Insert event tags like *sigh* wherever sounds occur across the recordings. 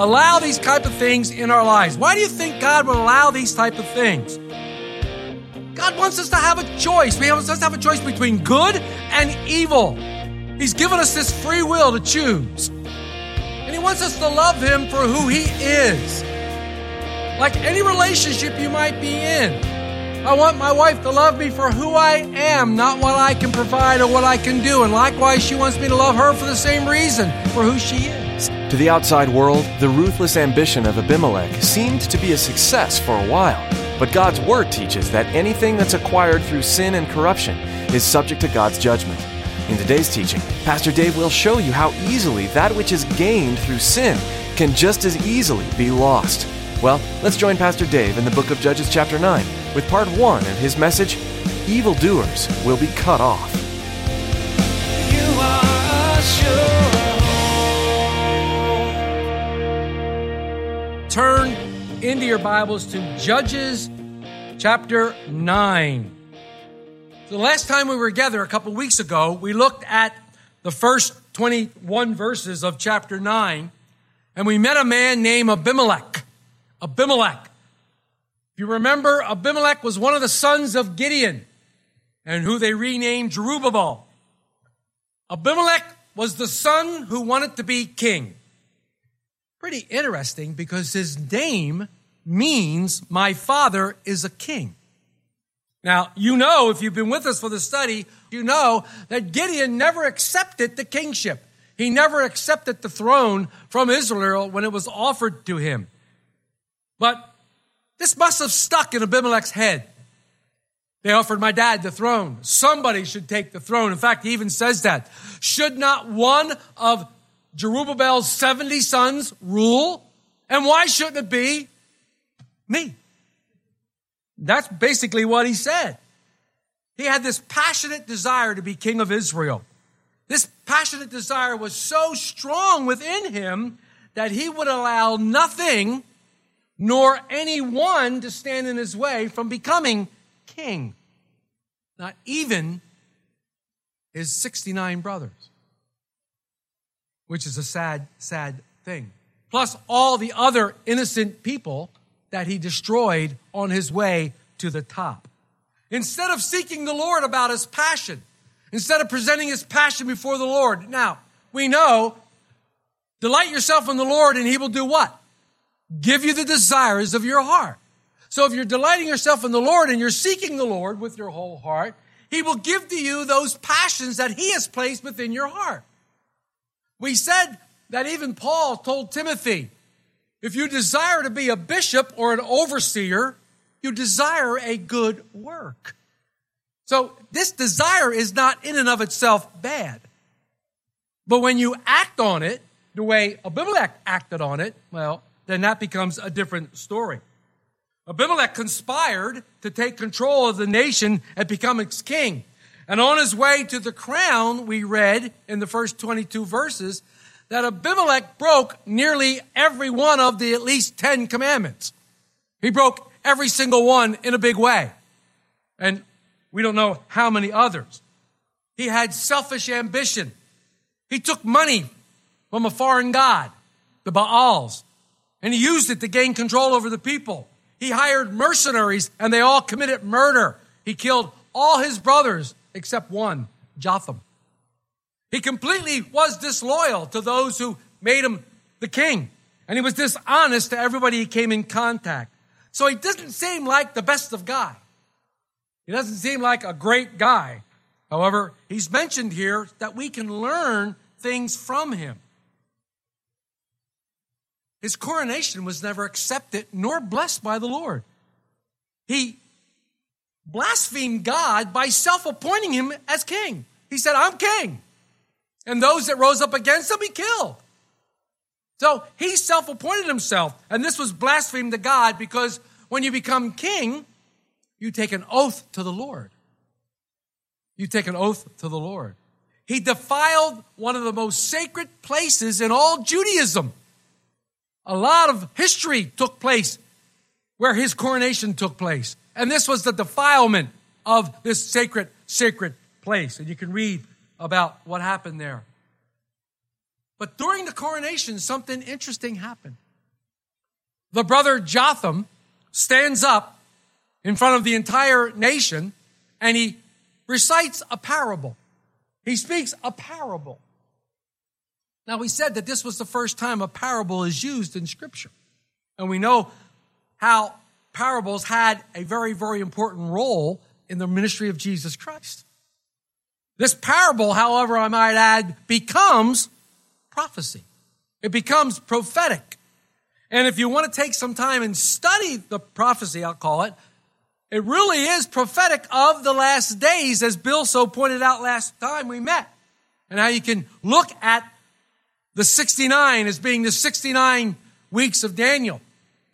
Allow these type of things in our lives? Why do you think God would allow these type of things? God wants us to have a choice. He wants us to have a choice between good and evil. He's given us this free will to choose. And He wants us to love Him for who He is. Like any relationship you might be in. I want my wife to love me for who I am, not what I can provide or what I can do. And likewise, she wants me to love her for the same reason, for who she is. To the outside world, the ruthless ambition of Abimelech seemed to be a success for a while. But God's Word teaches that anything that's acquired through sin and corruption is subject to God's judgment. In today's teaching, Pastor Dave will show you how easily that which is gained through sin can just as easily be lost. Well, let's join Pastor Dave in the book of Judges, chapter 9, with part 1 of his message Evildoers Will Be Cut Off. Turn into your Bibles to Judges chapter 9. So the last time we were together a couple weeks ago, we looked at the first 21 verses of chapter 9, and we met a man named Abimelech. Abimelech. If you remember, Abimelech was one of the sons of Gideon, and who they renamed Jerubbaal. Abimelech was the son who wanted to be king. Pretty interesting because his name means my father is a king. Now, you know, if you've been with us for the study, you know that Gideon never accepted the kingship. He never accepted the throne from Israel when it was offered to him. But this must have stuck in Abimelech's head. They offered my dad the throne. Somebody should take the throne. In fact, he even says that. Should not one of Jerubbaal's 70 sons rule? And why shouldn't it be me? That's basically what he said. He had this passionate desire to be king of Israel. This passionate desire was so strong within him that he would allow nothing nor anyone to stand in his way from becoming king. Not even his 69 brothers which is a sad, sad thing. Plus all the other innocent people that he destroyed on his way to the top. Instead of seeking the Lord about his passion, instead of presenting his passion before the Lord. Now, we know, delight yourself in the Lord and he will do what? Give you the desires of your heart. So if you're delighting yourself in the Lord and you're seeking the Lord with your whole heart, he will give to you those passions that he has placed within your heart. We said that even Paul told Timothy, if you desire to be a bishop or an overseer, you desire a good work. So this desire is not in and of itself bad. But when you act on it, the way Abimelech acted on it, well, then that becomes a different story. Abimelech conspired to take control of the nation and become its king. And on his way to the crown, we read in the first 22 verses that Abimelech broke nearly every one of the at least 10 commandments. He broke every single one in a big way. And we don't know how many others. He had selfish ambition. He took money from a foreign god, the Baals, and he used it to gain control over the people. He hired mercenaries and they all committed murder. He killed all his brothers except one, Jotham. He completely was disloyal to those who made him the king. And he was dishonest to everybody he came in contact. So he doesn't seem like the best of guy. He doesn't seem like a great guy. However, he's mentioned here that we can learn things from him. His coronation was never accepted nor blessed by the Lord. He blasphemed God by self appointing him as king. He said, I'm king. And those that rose up against him, he killed. So he self appointed himself. And this was blasphemed to God because when you become king, you take an oath to the Lord. You take an oath to the Lord. He defiled one of the most sacred places in all Judaism. A lot of history took place where his coronation took place. And this was the defilement of this sacred, sacred place. And you can read about what happened there. But during the coronation, something interesting happened. The brother Jotham stands up in front of the entire nation and he recites a parable. He speaks a parable. Now, we said that this was the first time a parable is used in Scripture. And we know how parables had a very, very important role in the ministry of Jesus Christ. This parable, however, I might add, becomes prophecy. It becomes prophetic. And if you want to take some time and study the prophecy, I'll call it, it really is prophetic of the last days, as Bill so pointed out last time we met. And how you can look at the 69 as being the 69 weeks of Daniel,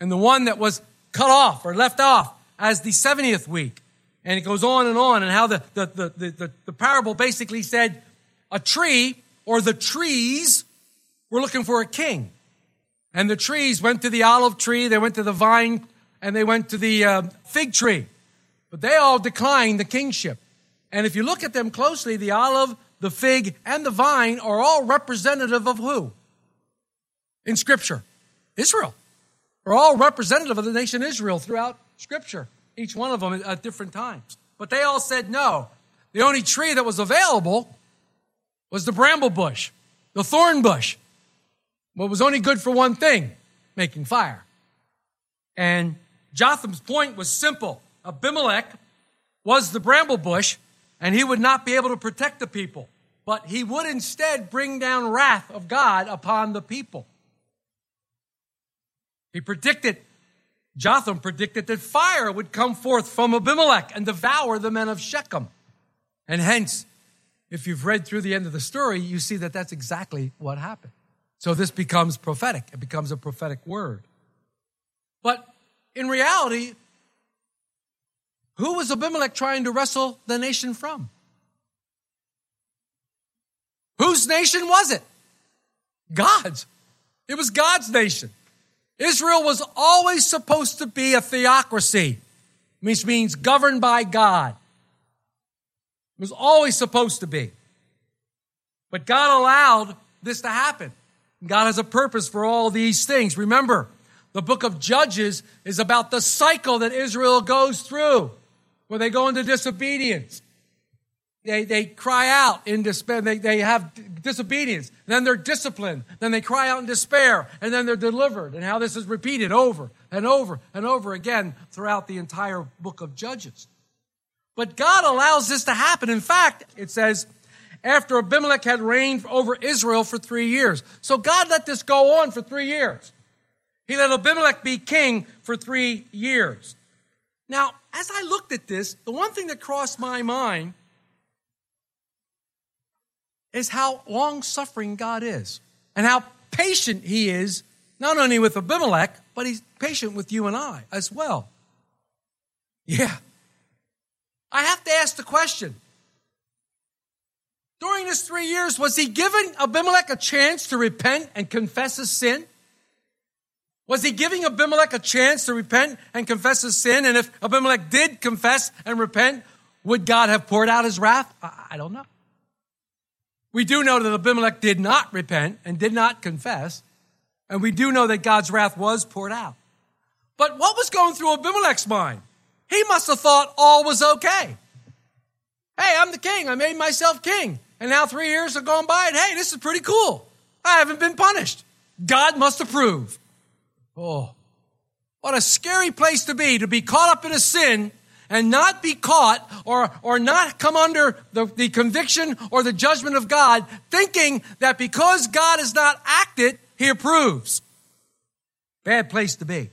and the one that was cut off or left off as the 70th week. And it goes on and on, and how the, the, the, the, the parable basically said a tree or the trees were looking for a king. And the trees went to the olive tree, they went to the vine, and they went to the uh, fig tree. But they all declined the kingship. And if you look at them closely, the olive, the fig, and the vine are all representative of who? In Scripture? Israel. Are all representative of the nation Israel throughout Scripture, each one of them at different times. But they all said no. The only tree that was available was the bramble bush, the thorn bush. What was only good for one thing making fire. And Jotham's point was simple Abimelech was the bramble bush, and he would not be able to protect the people, but he would instead bring down wrath of God upon the people. He predicted, Jotham predicted that fire would come forth from Abimelech and devour the men of Shechem. And hence, if you've read through the end of the story, you see that that's exactly what happened. So this becomes prophetic. It becomes a prophetic word. But in reality, who was Abimelech trying to wrestle the nation from? Whose nation was it? God's. It was God's nation. Israel was always supposed to be a theocracy, which means governed by God. It was always supposed to be. But God allowed this to happen. God has a purpose for all these things. Remember, the book of Judges is about the cycle that Israel goes through, where they go into disobedience. They, they cry out in despair. They, they have disobedience. Then they're disciplined. Then they cry out in despair. And then they're delivered. And how this is repeated over and over and over again throughout the entire book of Judges. But God allows this to happen. In fact, it says, after Abimelech had reigned over Israel for three years. So God let this go on for three years. He let Abimelech be king for three years. Now, as I looked at this, the one thing that crossed my mind is how long suffering God is and how patient He is, not only with Abimelech, but He's patient with you and I as well. Yeah. I have to ask the question during this three years, was he giving Abimelech a chance to repent and confess his sin? Was he giving Abimelech a chance to repent and confess his sin? And if Abimelech did confess and repent, would God have poured out his wrath? I don't know. We do know that Abimelech did not repent and did not confess. And we do know that God's wrath was poured out. But what was going through Abimelech's mind? He must have thought all was okay. Hey, I'm the king. I made myself king. And now three years have gone by, and hey, this is pretty cool. I haven't been punished. God must approve. Oh, what a scary place to be, to be caught up in a sin and not be caught or, or not come under the, the conviction or the judgment of God, thinking that because God has not acted, he approves. Bad place to be.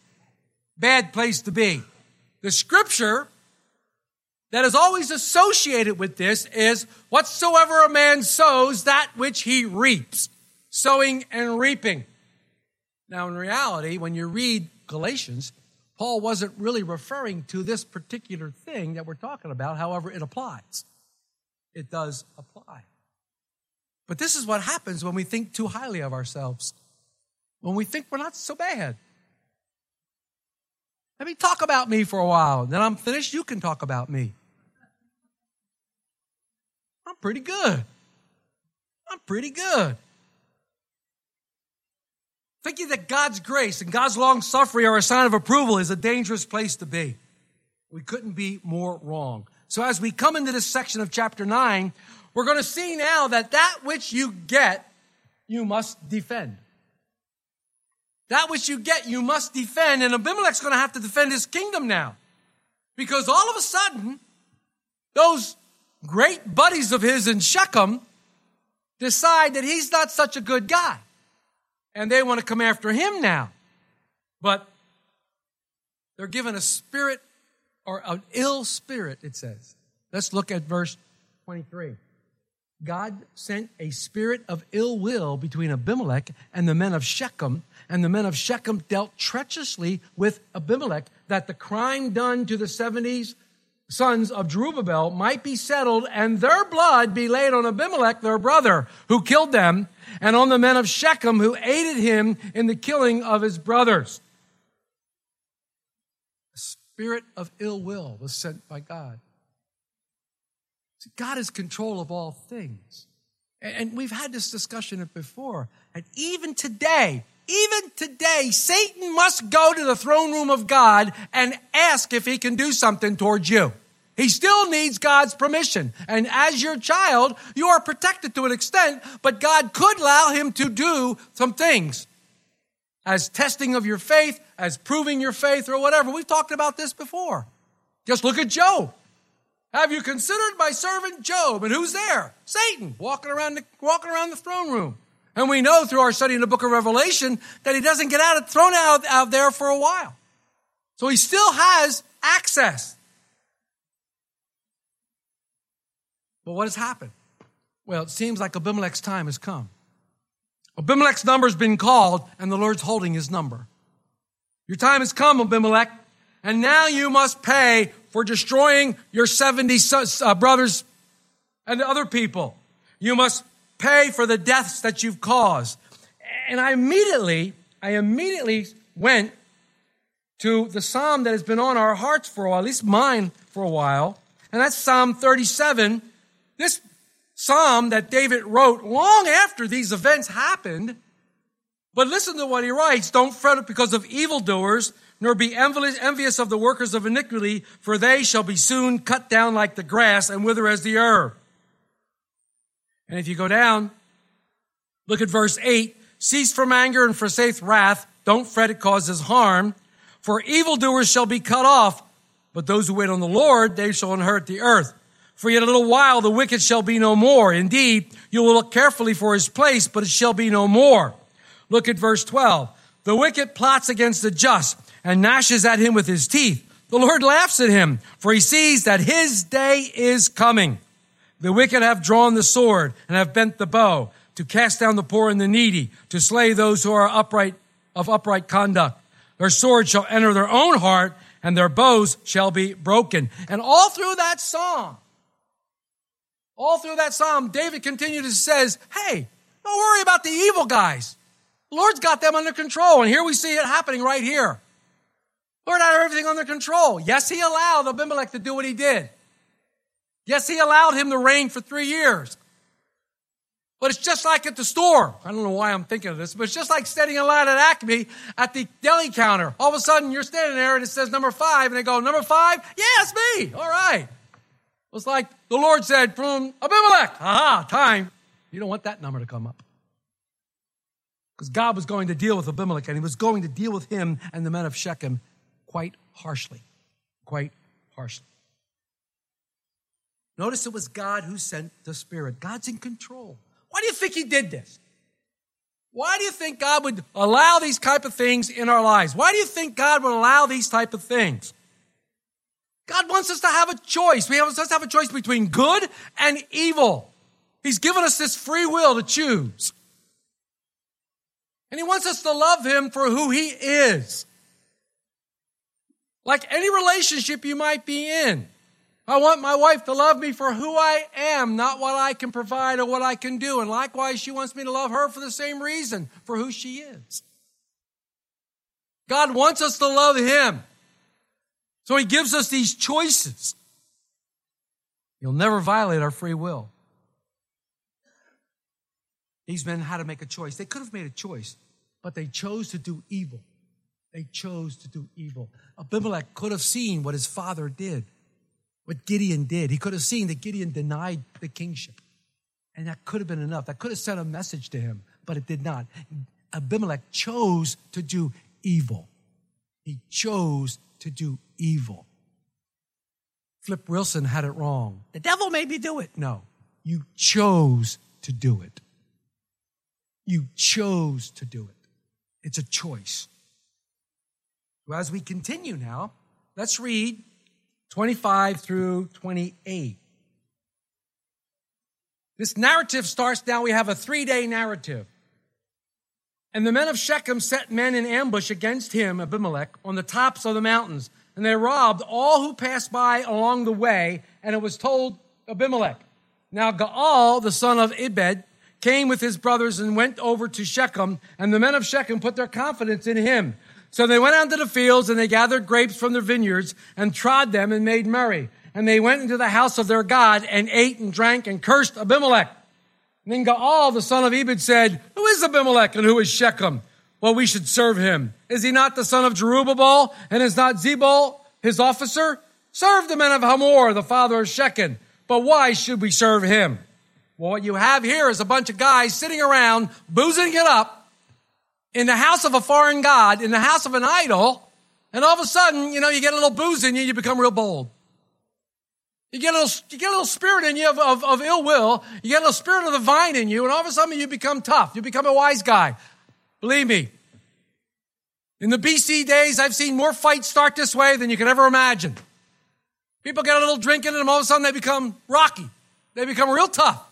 Bad place to be. The scripture that is always associated with this is whatsoever a man sows, that which he reaps. Sowing and reaping. Now, in reality, when you read Galatians, Paul wasn't really referring to this particular thing that we're talking about, however, it applies. It does apply. But this is what happens when we think too highly of ourselves, when we think we're not so bad. Let me talk about me for a while. Then I'm finished. You can talk about me. I'm pretty good. I'm pretty good. Thinking that God's grace and God's long suffering are a sign of approval is a dangerous place to be. We couldn't be more wrong. So as we come into this section of chapter 9, we're going to see now that that which you get, you must defend. That which you get, you must defend. And Abimelech's going to have to defend his kingdom now. Because all of a sudden, those great buddies of his in Shechem decide that he's not such a good guy. And they want to come after him now. But they're given a spirit or an ill spirit, it says. Let's look at verse 23. God sent a spirit of ill will between Abimelech and the men of Shechem, and the men of Shechem dealt treacherously with Abimelech that the crime done to the 70s sons of Jerubbaal might be settled and their blood be laid on Abimelech, their brother, who killed them, and on the men of Shechem who aided him in the killing of his brothers. A spirit of ill will was sent by God. God is control of all things. And we've had this discussion before. And even today, even today, Satan must go to the throne room of God and ask if he can do something towards you. He still needs God's permission. And as your child, you are protected to an extent, but God could allow him to do some things as testing of your faith, as proving your faith, or whatever. We've talked about this before. Just look at Job. Have you considered my servant Job? And who's there? Satan walking around the, walking around the throne room. And we know through our study in the book of Revelation that he doesn't get out of, thrown out, out there for a while. So he still has access. But what has happened? Well, it seems like Abimelech's time has come. Abimelech's number's been called, and the Lord's holding his number. Your time has come, Abimelech, and now you must pay for destroying your 70 uh, brothers and other people. You must pay for the deaths that you've caused. And I immediately, I immediately went to the psalm that has been on our hearts for a while, at least mine for a while, and that's Psalm 37. This psalm that David wrote long after these events happened. But listen to what he writes. Don't fret because of evildoers, nor be envious of the workers of iniquity, for they shall be soon cut down like the grass and wither as the herb. And if you go down, look at verse 8. Cease from anger and forsake wrath. Don't fret, it causes harm. For evildoers shall be cut off, but those who wait on the Lord, they shall inherit the earth. For yet a little while the wicked shall be no more. Indeed, you will look carefully for his place, but it shall be no more. Look at verse 12. The wicked plots against the just and gnashes at him with his teeth. The Lord laughs at him, for he sees that his day is coming. The wicked have drawn the sword and have bent the bow to cast down the poor and the needy, to slay those who are upright of upright conduct. Their sword shall enter their own heart and their bows shall be broken. And all through that psalm, all through that psalm, David continued to says, Hey, don't worry about the evil guys. The Lord's got them under control. And here we see it happening right here. Lord had everything under control. Yes, he allowed Abimelech to do what he did. Yes, he allowed him to reign for three years. But it's just like at the store. I don't know why I'm thinking of this, but it's just like standing in line at Acme at the deli counter. All of a sudden, you're standing there and it says number five, and they go, Number five? Yeah, it's me. All right. It was like the Lord said from Abimelech, aha, time. You don't want that number to come up. Because God was going to deal with Abimelech and he was going to deal with him and the men of Shechem quite harshly. Quite harshly. Notice it was God who sent the Spirit. God's in control. Why do you think he did this? Why do you think God would allow these type of things in our lives? Why do you think God would allow these type of things? God wants us to have a choice. We have, us to have a choice between good and evil. He's given us this free will to choose. And He wants us to love Him for who He is. Like any relationship you might be in. I want my wife to love me for who I am, not what I can provide or what I can do. And likewise, she wants me to love her for the same reason, for who she is. God wants us to love Him. So He gives us these choices. He'll never violate our free will. These men had to make a choice. They could have made a choice, but they chose to do evil. They chose to do evil. Abimelech could have seen what his father did, what Gideon did. He could have seen that Gideon denied the kingship. And that could have been enough. That could have sent a message to him, but it did not. Abimelech chose to do evil. He chose to do evil. Flip Wilson had it wrong. The devil made me do it. No, you chose to do it. You chose to do it. It's a choice. Well, as we continue now, let's read 25 through 28. This narrative starts now. We have a three day narrative. And the men of Shechem set men in ambush against him, Abimelech, on the tops of the mountains. And they robbed all who passed by along the way. And it was told Abimelech. Now Gaal, the son of Ebed, came with his brothers and went over to Shechem. And the men of Shechem put their confidence in him. So they went out to the fields and they gathered grapes from their vineyards and trod them and made merry. And they went into the house of their God and ate and drank and cursed Abimelech. And then Gaal, the son of Ebed, said, Who is Abimelech and who is Shechem? Well, we should serve him. Is he not the son of Jerubbaal and is not Zebul his officer? Serve the men of Hamor, the father of Shechem. But why should we serve him? Well, what you have here is a bunch of guys sitting around boozing it up in the house of a foreign god, in the house of an idol, and all of a sudden, you know, you get a little booze in you, you become real bold. You get a little, you get a little spirit in you of, of, of ill will. You get a little spirit of the vine in you, and all of a sudden you become tough. You become a wise guy. Believe me. In the BC days, I've seen more fights start this way than you could ever imagine. People get a little drinking and all of a sudden they become rocky. They become real tough.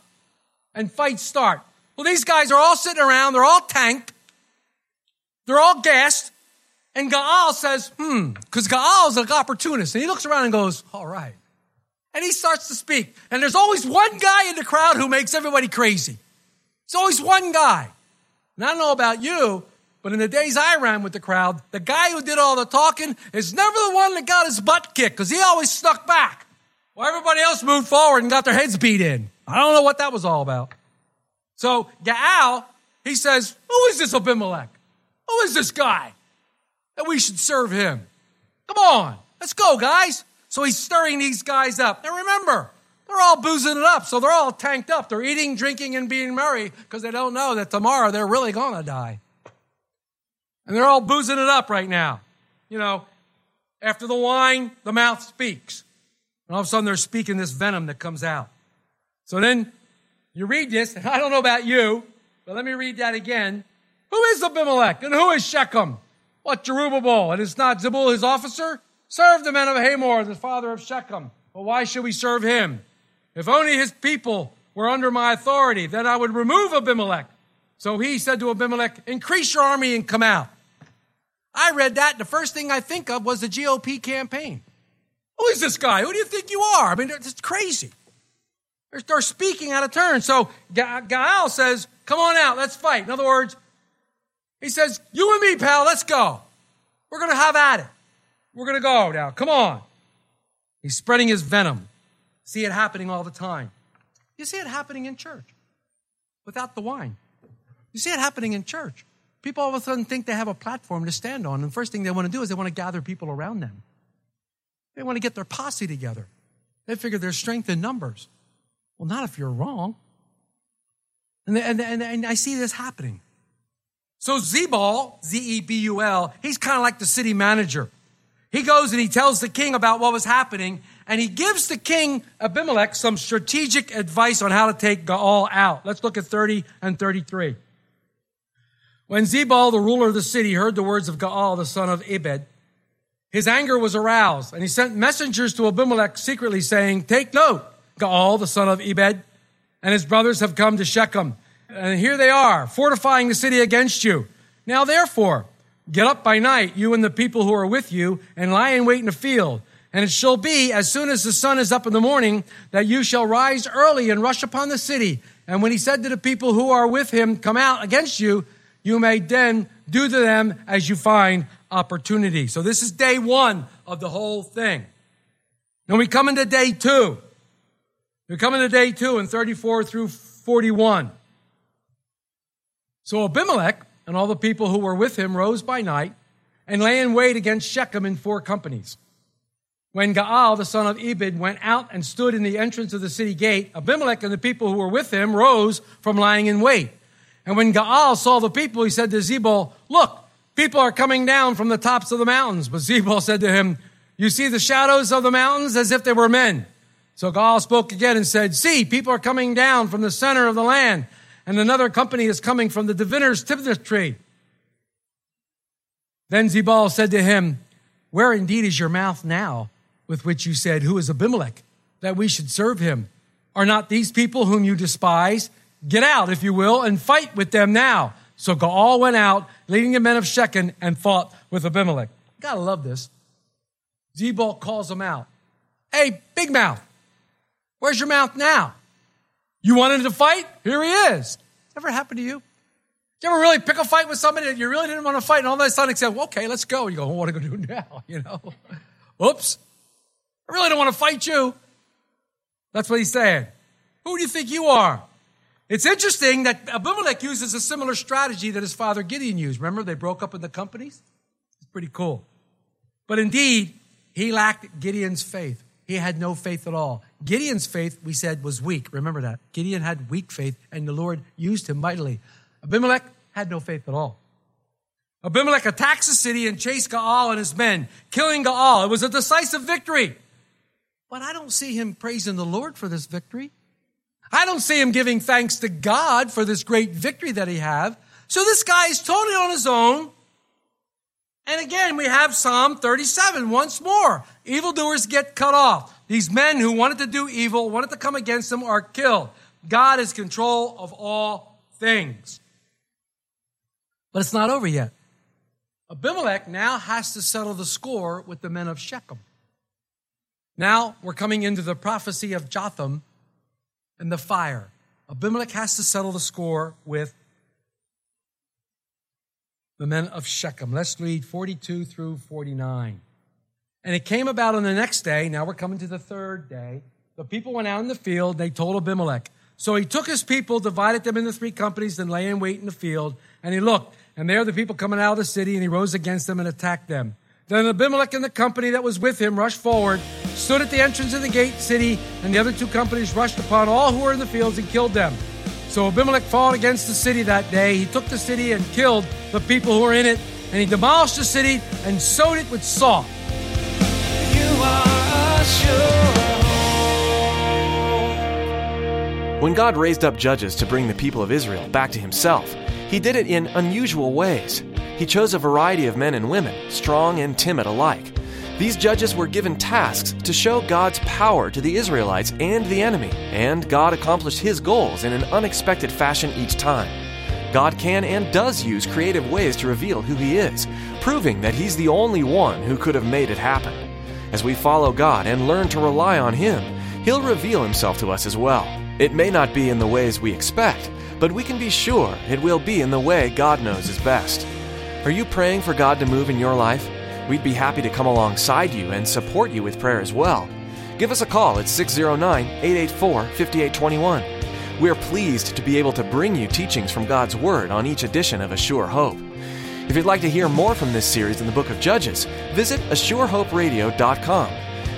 And fights start. Well, these guys are all sitting around, they're all tanked, they're all gassed, and Gaal says, hmm, because Gaal's an opportunist. And he looks around and goes, all right. And he starts to speak. And there's always one guy in the crowd who makes everybody crazy. There's always one guy. And I don't know about you, but in the days I ran with the crowd, the guy who did all the talking is never the one that got his butt kicked because he always stuck back. While everybody else moved forward and got their heads beat in. I don't know what that was all about. So Gaal, he says, Who is this Abimelech? Who is this guy that we should serve him? Come on, let's go, guys. So he's stirring these guys up. Now remember, they're all boozing it up, so they're all tanked up. They're eating, drinking, and being merry because they don't know that tomorrow they're really going to die. And they're all boozing it up right now. You know, after the wine, the mouth speaks. And all of a sudden they're speaking this venom that comes out. So then you read this, and *laughs* I don't know about you, but let me read that again. Who is Abimelech and who is Shechem? What Jerubbaal? And it's not Zebul his officer? Serve the men of Hamor, the father of Shechem. But why should we serve him? If only his people were under my authority, then I would remove Abimelech. So he said to Abimelech, increase your army and come out. I read that, the first thing I think of was the GOP campaign. Who is this guy? Who do you think you are? I mean, it's crazy. They're, they're speaking out of turn. So Ga- Gaal says, come on out, let's fight. In other words, he says, you and me, pal, let's go. We're going to have at it. We're going to go now. Come on. He's spreading his venom. See it happening all the time. You see it happening in church without the wine. You see it happening in church. People all of a sudden think they have a platform to stand on, and the first thing they want to do is they want to gather people around them. They want to get their posse together. They figure there's strength in numbers. Well, not if you're wrong. And, and, and, and I see this happening. So Zebul, Z-E-B-U-L, he's kind of like the city manager. He goes and he tells the king about what was happening, and he gives the king Abimelech some strategic advice on how to take Gaal out. Let's look at 30 and 33. When Zebul, the ruler of the city, heard the words of Gaal, the son of Ebed, his anger was aroused, and he sent messengers to Abimelech secretly, saying, Take note, Gaal, the son of Ebed, and his brothers have come to Shechem. And here they are, fortifying the city against you. Now, therefore, get up by night, you and the people who are with you, and lie in wait in the field. And it shall be, as soon as the sun is up in the morning, that you shall rise early and rush upon the city. And when he said to the people who are with him, Come out against you, you may then do to them as you find opportunity. So this is day one of the whole thing. Now we come into day two. We come into day two in 34 through 41. So Abimelech and all the people who were with him rose by night and lay in wait against Shechem in four companies. When Gaal, the son of Ebed, went out and stood in the entrance of the city gate, Abimelech and the people who were with him rose from lying in wait. And when Gaal saw the people, he said to Zebul, Look, people are coming down from the tops of the mountains. But Zebul said to him, You see the shadows of the mountains as if they were men. So Gaal spoke again and said, See, people are coming down from the center of the land, and another company is coming from the diviner's Terebinth tree. Then Zebul said to him, Where indeed is your mouth now, with which you said, Who is Abimelech, that we should serve him? Are not these people whom you despise? Get out, if you will, and fight with them now. So Gaal went out, leading the men of Shechem, and fought with Abimelech. Gotta love this. Zebul calls him out. Hey, big mouth, where's your mouth now? You wanted to fight? Here he is. Ever happened to you? You ever really pick a fight with somebody that you really didn't want to fight, and all of a sudden said, well, okay, let's go. You go, what am I going to do *laughs* now? You know? Oops. I really don't want to fight you. That's what he's saying. Who do you think you are? It's interesting that Abimelech uses a similar strategy that his father Gideon used. Remember, they broke up into companies? It's pretty cool. But indeed, he lacked Gideon's faith. He had no faith at all. Gideon's faith, we said, was weak. Remember that. Gideon had weak faith, and the Lord used him mightily. Abimelech had no faith at all. Abimelech attacks the city and chased Gaal and his men, killing Gaal. It was a decisive victory. But I don't see him praising the Lord for this victory. I don't see him giving thanks to God for this great victory that he had. So this guy is totally on his own. And again, we have Psalm 37 once more. Evildoers get cut off. These men who wanted to do evil, wanted to come against them, are killed. God is control of all things. But it's not over yet. Abimelech now has to settle the score with the men of Shechem. Now we're coming into the prophecy of Jotham and the fire. Abimelech has to settle the score with the men of Shechem. Let's read 42 through 49. And it came about on the next day, now we're coming to the third day. The people went out in the field, they told Abimelech. So he took his people, divided them into three companies, and lay in wait in the field. And he looked, and there the people coming out of the city, and he rose against them and attacked them. Then Abimelech and the company that was with him rushed forward, stood at the entrance of the gate city, and the other two companies rushed upon all who were in the fields and killed them. So Abimelech fought against the city that day. He took the city and killed the people who were in it, and he demolished the city and sowed it with salt. You are a sure When God raised up judges to bring the people of Israel back to himself, he did it in unusual ways. He chose a variety of men and women, strong and timid alike. These judges were given tasks to show God's power to the Israelites and the enemy, and God accomplished his goals in an unexpected fashion each time. God can and does use creative ways to reveal who he is, proving that he's the only one who could have made it happen. As we follow God and learn to rely on him, he'll reveal himself to us as well. It may not be in the ways we expect, but we can be sure it will be in the way God knows is best. Are you praying for God to move in your life? We'd be happy to come alongside you and support you with prayer as well. Give us a call at 609 884 5821. We're pleased to be able to bring you teachings from God's Word on each edition of A Sure Hope. If you'd like to hear more from this series in the book of Judges, visit ASureHopeRadio.com.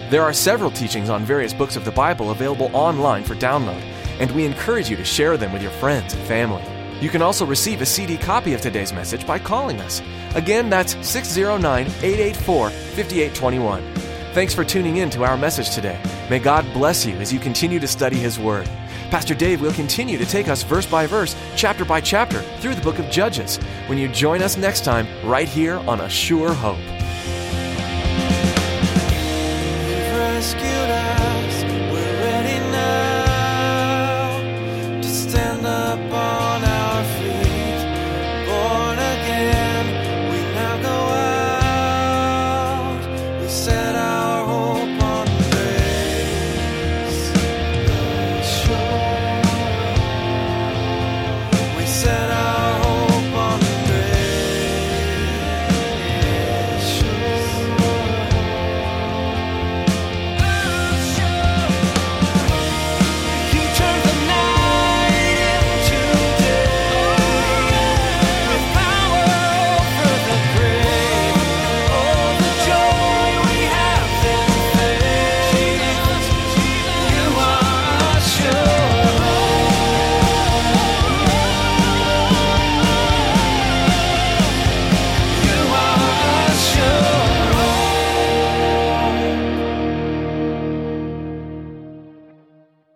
There are several teachings on various books of the Bible available online for download, and we encourage you to share them with your friends and family. You can also receive a CD copy of today's message by calling us. Again, that's 609 884 5821. Thanks for tuning in to our message today. May God bless you as you continue to study His Word. Pastor Dave will continue to take us verse by verse, chapter by chapter, through the book of Judges when you join us next time right here on A Sure Hope.